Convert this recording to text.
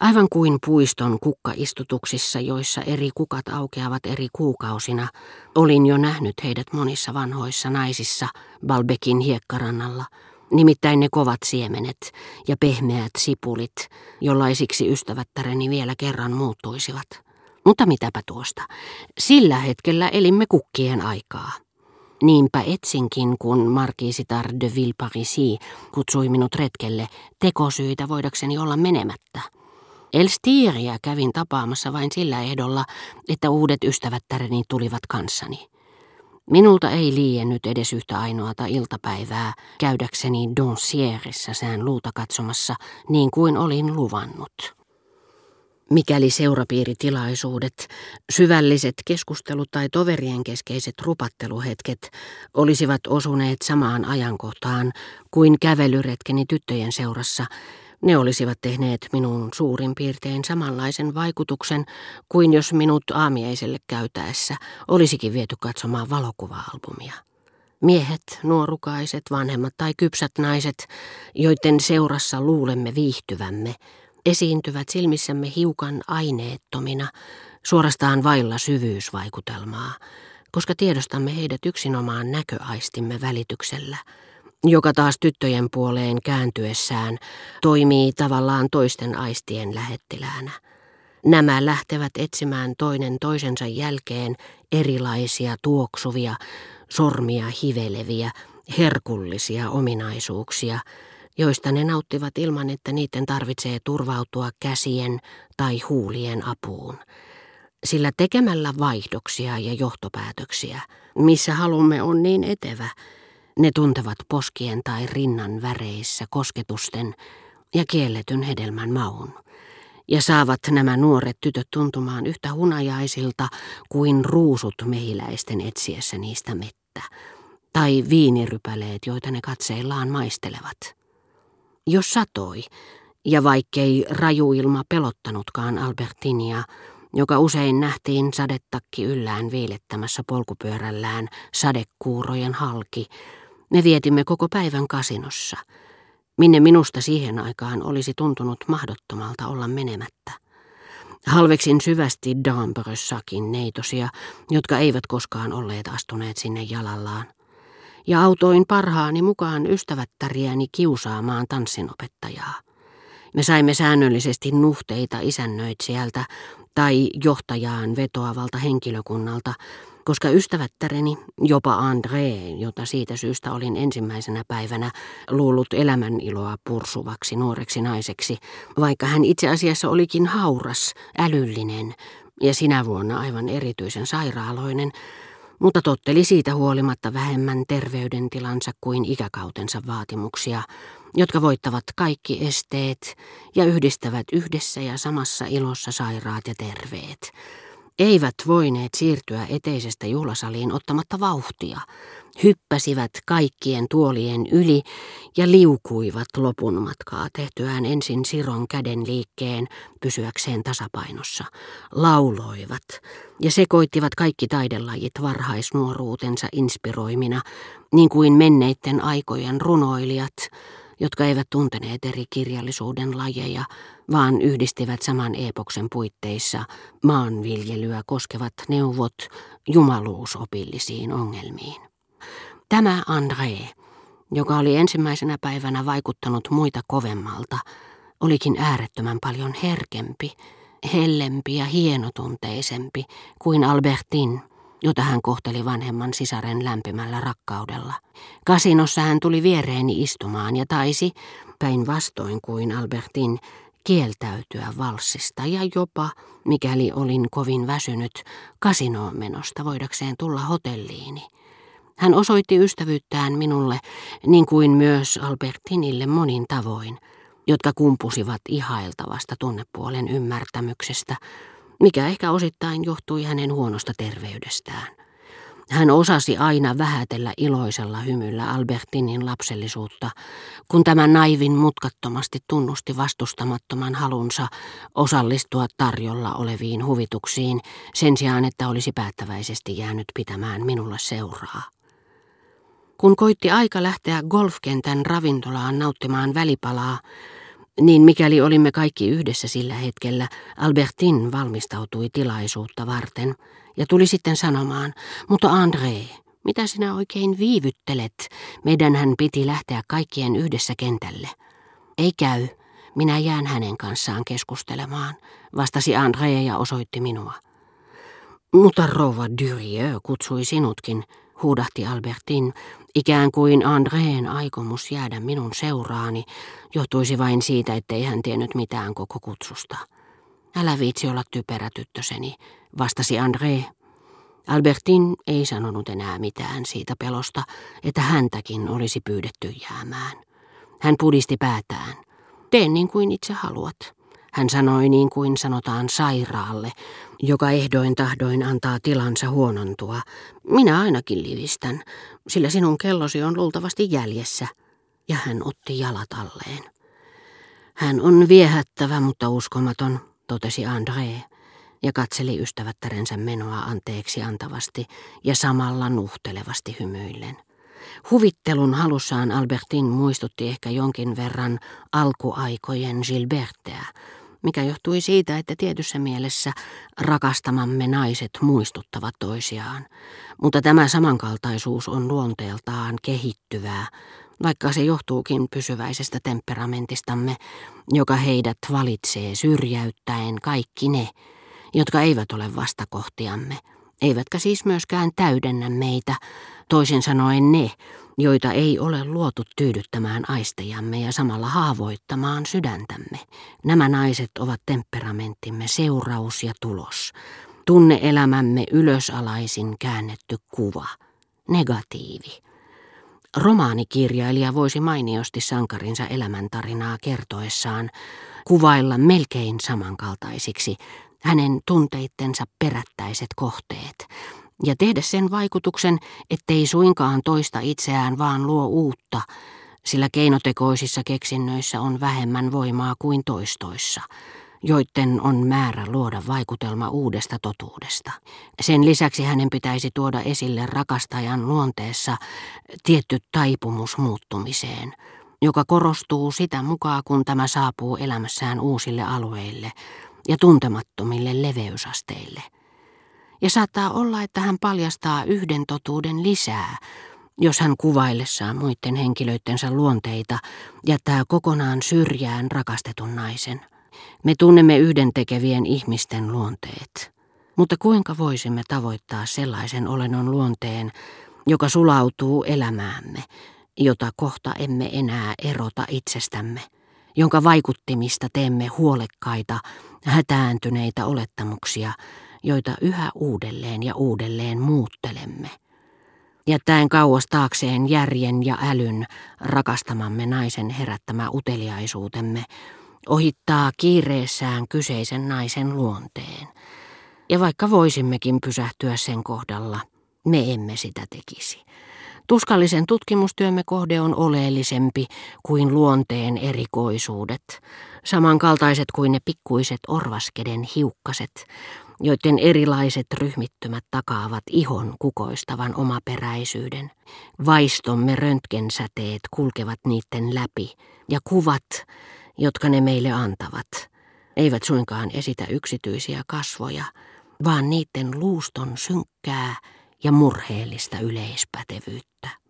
Aivan kuin puiston kukkaistutuksissa, joissa eri kukat aukeavat eri kuukausina, olin jo nähnyt heidät monissa vanhoissa naisissa Balbekin hiekkarannalla, nimittäin ne kovat siemenet ja pehmeät sipulit, jollaisiksi ystävättäreni vielä kerran muuttuisivat. Mutta mitäpä tuosta, sillä hetkellä elimme kukkien aikaa. Niinpä etsinkin, kun markiisitar de Villeparisi kutsui minut retkelle tekosyitä voidakseni olla menemättä. Elstiiriä kävin tapaamassa vain sillä ehdolla, että uudet ystävättäreni tulivat kanssani. Minulta ei liiennyt edes yhtä ainoata iltapäivää käydäkseni Doncierissa sään luuta katsomassa, niin kuin olin luvannut. Mikäli seurapiiritilaisuudet, syvälliset keskustelut tai toverien keskeiset rupatteluhetket olisivat osuneet samaan ajankohtaan kuin kävelyretkeni tyttöjen seurassa, ne olisivat tehneet minun suurin piirtein samanlaisen vaikutuksen kuin jos minut aamiaiselle käytäessä olisikin viety katsomaan valokuva-albumia. Miehet, nuorukaiset, vanhemmat tai kypsät naiset, joiden seurassa luulemme viihtyvämme, esiintyvät silmissämme hiukan aineettomina, suorastaan vailla syvyysvaikutelmaa, koska tiedostamme heidät yksinomaan näköaistimme välityksellä – joka taas tyttöjen puoleen kääntyessään toimii tavallaan toisten aistien lähettiläänä. Nämä lähtevät etsimään toinen toisensa jälkeen erilaisia tuoksuvia, sormia hiveleviä, herkullisia ominaisuuksia, joista ne nauttivat ilman, että niiden tarvitsee turvautua käsien tai huulien apuun. Sillä tekemällä vaihdoksia ja johtopäätöksiä, missä halumme on niin etevä, ne tuntevat poskien tai rinnan väreissä kosketusten ja kielletyn hedelmän maun. Ja saavat nämä nuoret tytöt tuntumaan yhtä hunajaisilta kuin ruusut mehiläisten etsiessä niistä mettä. Tai viinirypäleet, joita ne katseillaan maistelevat. Jos satoi, ja vaikkei rajuilma pelottanutkaan Albertinia, joka usein nähtiin sadetakki yllään viilettämässä polkupyörällään sadekuurojen halki, me vietimme koko päivän kasinossa, minne minusta siihen aikaan olisi tuntunut mahdottomalta olla menemättä. Halveksin syvästi Dambrössakin neitosia, jotka eivät koskaan olleet astuneet sinne jalallaan. Ja autoin parhaani mukaan ystävättäriäni kiusaamaan tanssinopettajaa. Me saimme säännöllisesti nuhteita isännöitsijältä tai johtajaan vetoavalta henkilökunnalta, koska ystävättäreni, jopa André, jota siitä syystä olin ensimmäisenä päivänä luullut elämän iloa pursuvaksi nuoreksi naiseksi, vaikka hän itse asiassa olikin hauras, älyllinen ja sinä vuonna aivan erityisen sairaaloinen, mutta totteli siitä huolimatta vähemmän terveydentilansa kuin ikäkautensa vaatimuksia, jotka voittavat kaikki esteet ja yhdistävät yhdessä ja samassa ilossa sairaat ja terveet eivät voineet siirtyä eteisestä juhlasaliin ottamatta vauhtia, hyppäsivät kaikkien tuolien yli ja liukuivat lopun matkaa tehtyään ensin Siron käden liikkeen pysyäkseen tasapainossa, lauloivat ja sekoittivat kaikki taidelajit varhaisnuoruutensa inspiroimina, niin kuin menneiden aikojen runoilijat, jotka eivät tunteneet eri kirjallisuuden lajeja, vaan yhdistivät saman epoksen puitteissa maanviljelyä koskevat neuvot jumaluusopillisiin ongelmiin. Tämä André, joka oli ensimmäisenä päivänä vaikuttanut muita kovemmalta, olikin äärettömän paljon herkempi, hellempi ja hienotunteisempi kuin Albertin, jota hän kohteli vanhemman sisaren lämpimällä rakkaudella. Kasinossa hän tuli viereeni istumaan ja taisi, päinvastoin kuin Albertin, kieltäytyä valssista ja jopa, mikäli olin kovin väsynyt, kasinoon menosta voidakseen tulla hotelliini. Hän osoitti ystävyyttään minulle, niin kuin myös Albertinille monin tavoin, jotka kumpusivat ihailtavasta tunnepuolen ymmärtämyksestä, mikä ehkä osittain johtui hänen huonosta terveydestään. Hän osasi aina vähätellä iloisella hymyllä Albertinin lapsellisuutta, kun tämä naivin mutkattomasti tunnusti vastustamattoman halunsa osallistua tarjolla oleviin huvituksiin sen sijaan, että olisi päättäväisesti jäänyt pitämään minulle seuraa. Kun koitti aika lähteä golfkentän ravintolaan nauttimaan välipalaa, Niin mikäli olimme kaikki yhdessä sillä hetkellä, Albertin valmistautui tilaisuutta varten ja tuli sitten sanomaan, mutta André, mitä sinä oikein viivyttelet? Meidänhän piti lähteä kaikkien yhdessä kentälle. Ei käy, minä jään hänen kanssaan keskustelemaan, vastasi André ja osoitti minua. Mutta rouva Durieux kutsui sinutkin, huudahti Albertin, ikään kuin Andreen aikomus jäädä minun seuraani johtuisi vain siitä, ettei hän tiennyt mitään koko kutsusta. Älä viitsi olla typerä tyttöseni, vastasi André. Albertin ei sanonut enää mitään siitä pelosta, että häntäkin olisi pyydetty jäämään. Hän pudisti päätään. Tee niin kuin itse haluat. Hän sanoi niin kuin sanotaan sairaalle, joka ehdoin tahdoin antaa tilansa huonontua. Minä ainakin livistän, sillä sinun kellosi on luultavasti jäljessä. Ja hän otti jalat alleen. Hän on viehättävä, mutta uskomaton, totesi André ja katseli ystävättärensä menoa anteeksi antavasti ja samalla nuhtelevasti hymyillen. Huvittelun halussaan Albertin muistutti ehkä jonkin verran alkuaikojen Gilberteä, mikä johtui siitä, että tietyssä mielessä rakastamamme naiset muistuttavat toisiaan. Mutta tämä samankaltaisuus on luonteeltaan kehittyvää, vaikka se johtuukin pysyväisestä temperamenttistamme, joka heidät valitsee syrjäyttäen kaikki ne, jotka eivät ole vastakohtiamme, eivätkä siis myöskään täydennä meitä, toisin sanoen ne, joita ei ole luotu tyydyttämään aistejamme ja samalla haavoittamaan sydäntämme. Nämä naiset ovat temperamenttimme seuraus ja tulos, tunneelämämme ylösalaisin käännetty kuva, negatiivi. Romaanikirjailija voisi mainiosti sankarinsa elämäntarinaa kertoessaan kuvailla melkein samankaltaisiksi hänen tunteittensa perättäiset kohteet, ja tehdä sen vaikutuksen, ettei suinkaan toista itseään vaan luo uutta, sillä keinotekoisissa keksinnöissä on vähemmän voimaa kuin toistoissa, joiden on määrä luoda vaikutelma uudesta totuudesta. Sen lisäksi hänen pitäisi tuoda esille rakastajan luonteessa tietty taipumus muuttumiseen, joka korostuu sitä mukaan, kun tämä saapuu elämässään uusille alueille ja tuntemattomille leveysasteille – ja saattaa olla, että hän paljastaa yhden totuuden lisää, jos hän kuvaillessaan muiden henkilöittensä luonteita jättää kokonaan syrjään rakastetun naisen. Me tunnemme yhdentekevien ihmisten luonteet. Mutta kuinka voisimme tavoittaa sellaisen olennon luonteen, joka sulautuu elämäämme, jota kohta emme enää erota itsestämme, jonka vaikuttimista teemme huolekkaita, hätääntyneitä olettamuksia, joita yhä uudelleen ja uudelleen muuttelemme. Jättäen kauas taakseen järjen ja älyn rakastamamme naisen herättämä uteliaisuutemme, ohittaa kiireessään kyseisen naisen luonteen. Ja vaikka voisimmekin pysähtyä sen kohdalla, me emme sitä tekisi. Tuskallisen tutkimustyömme kohde on oleellisempi kuin luonteen erikoisuudet, samankaltaiset kuin ne pikkuiset orvaskeden hiukkaset, joiden erilaiset ryhmittymät takaavat ihon kukoistavan omaperäisyyden. Vaistomme röntgensäteet kulkevat niiden läpi, ja kuvat, jotka ne meille antavat, eivät suinkaan esitä yksityisiä kasvoja, vaan niiden luuston synkkää ja murheellista yleispätevyyttä.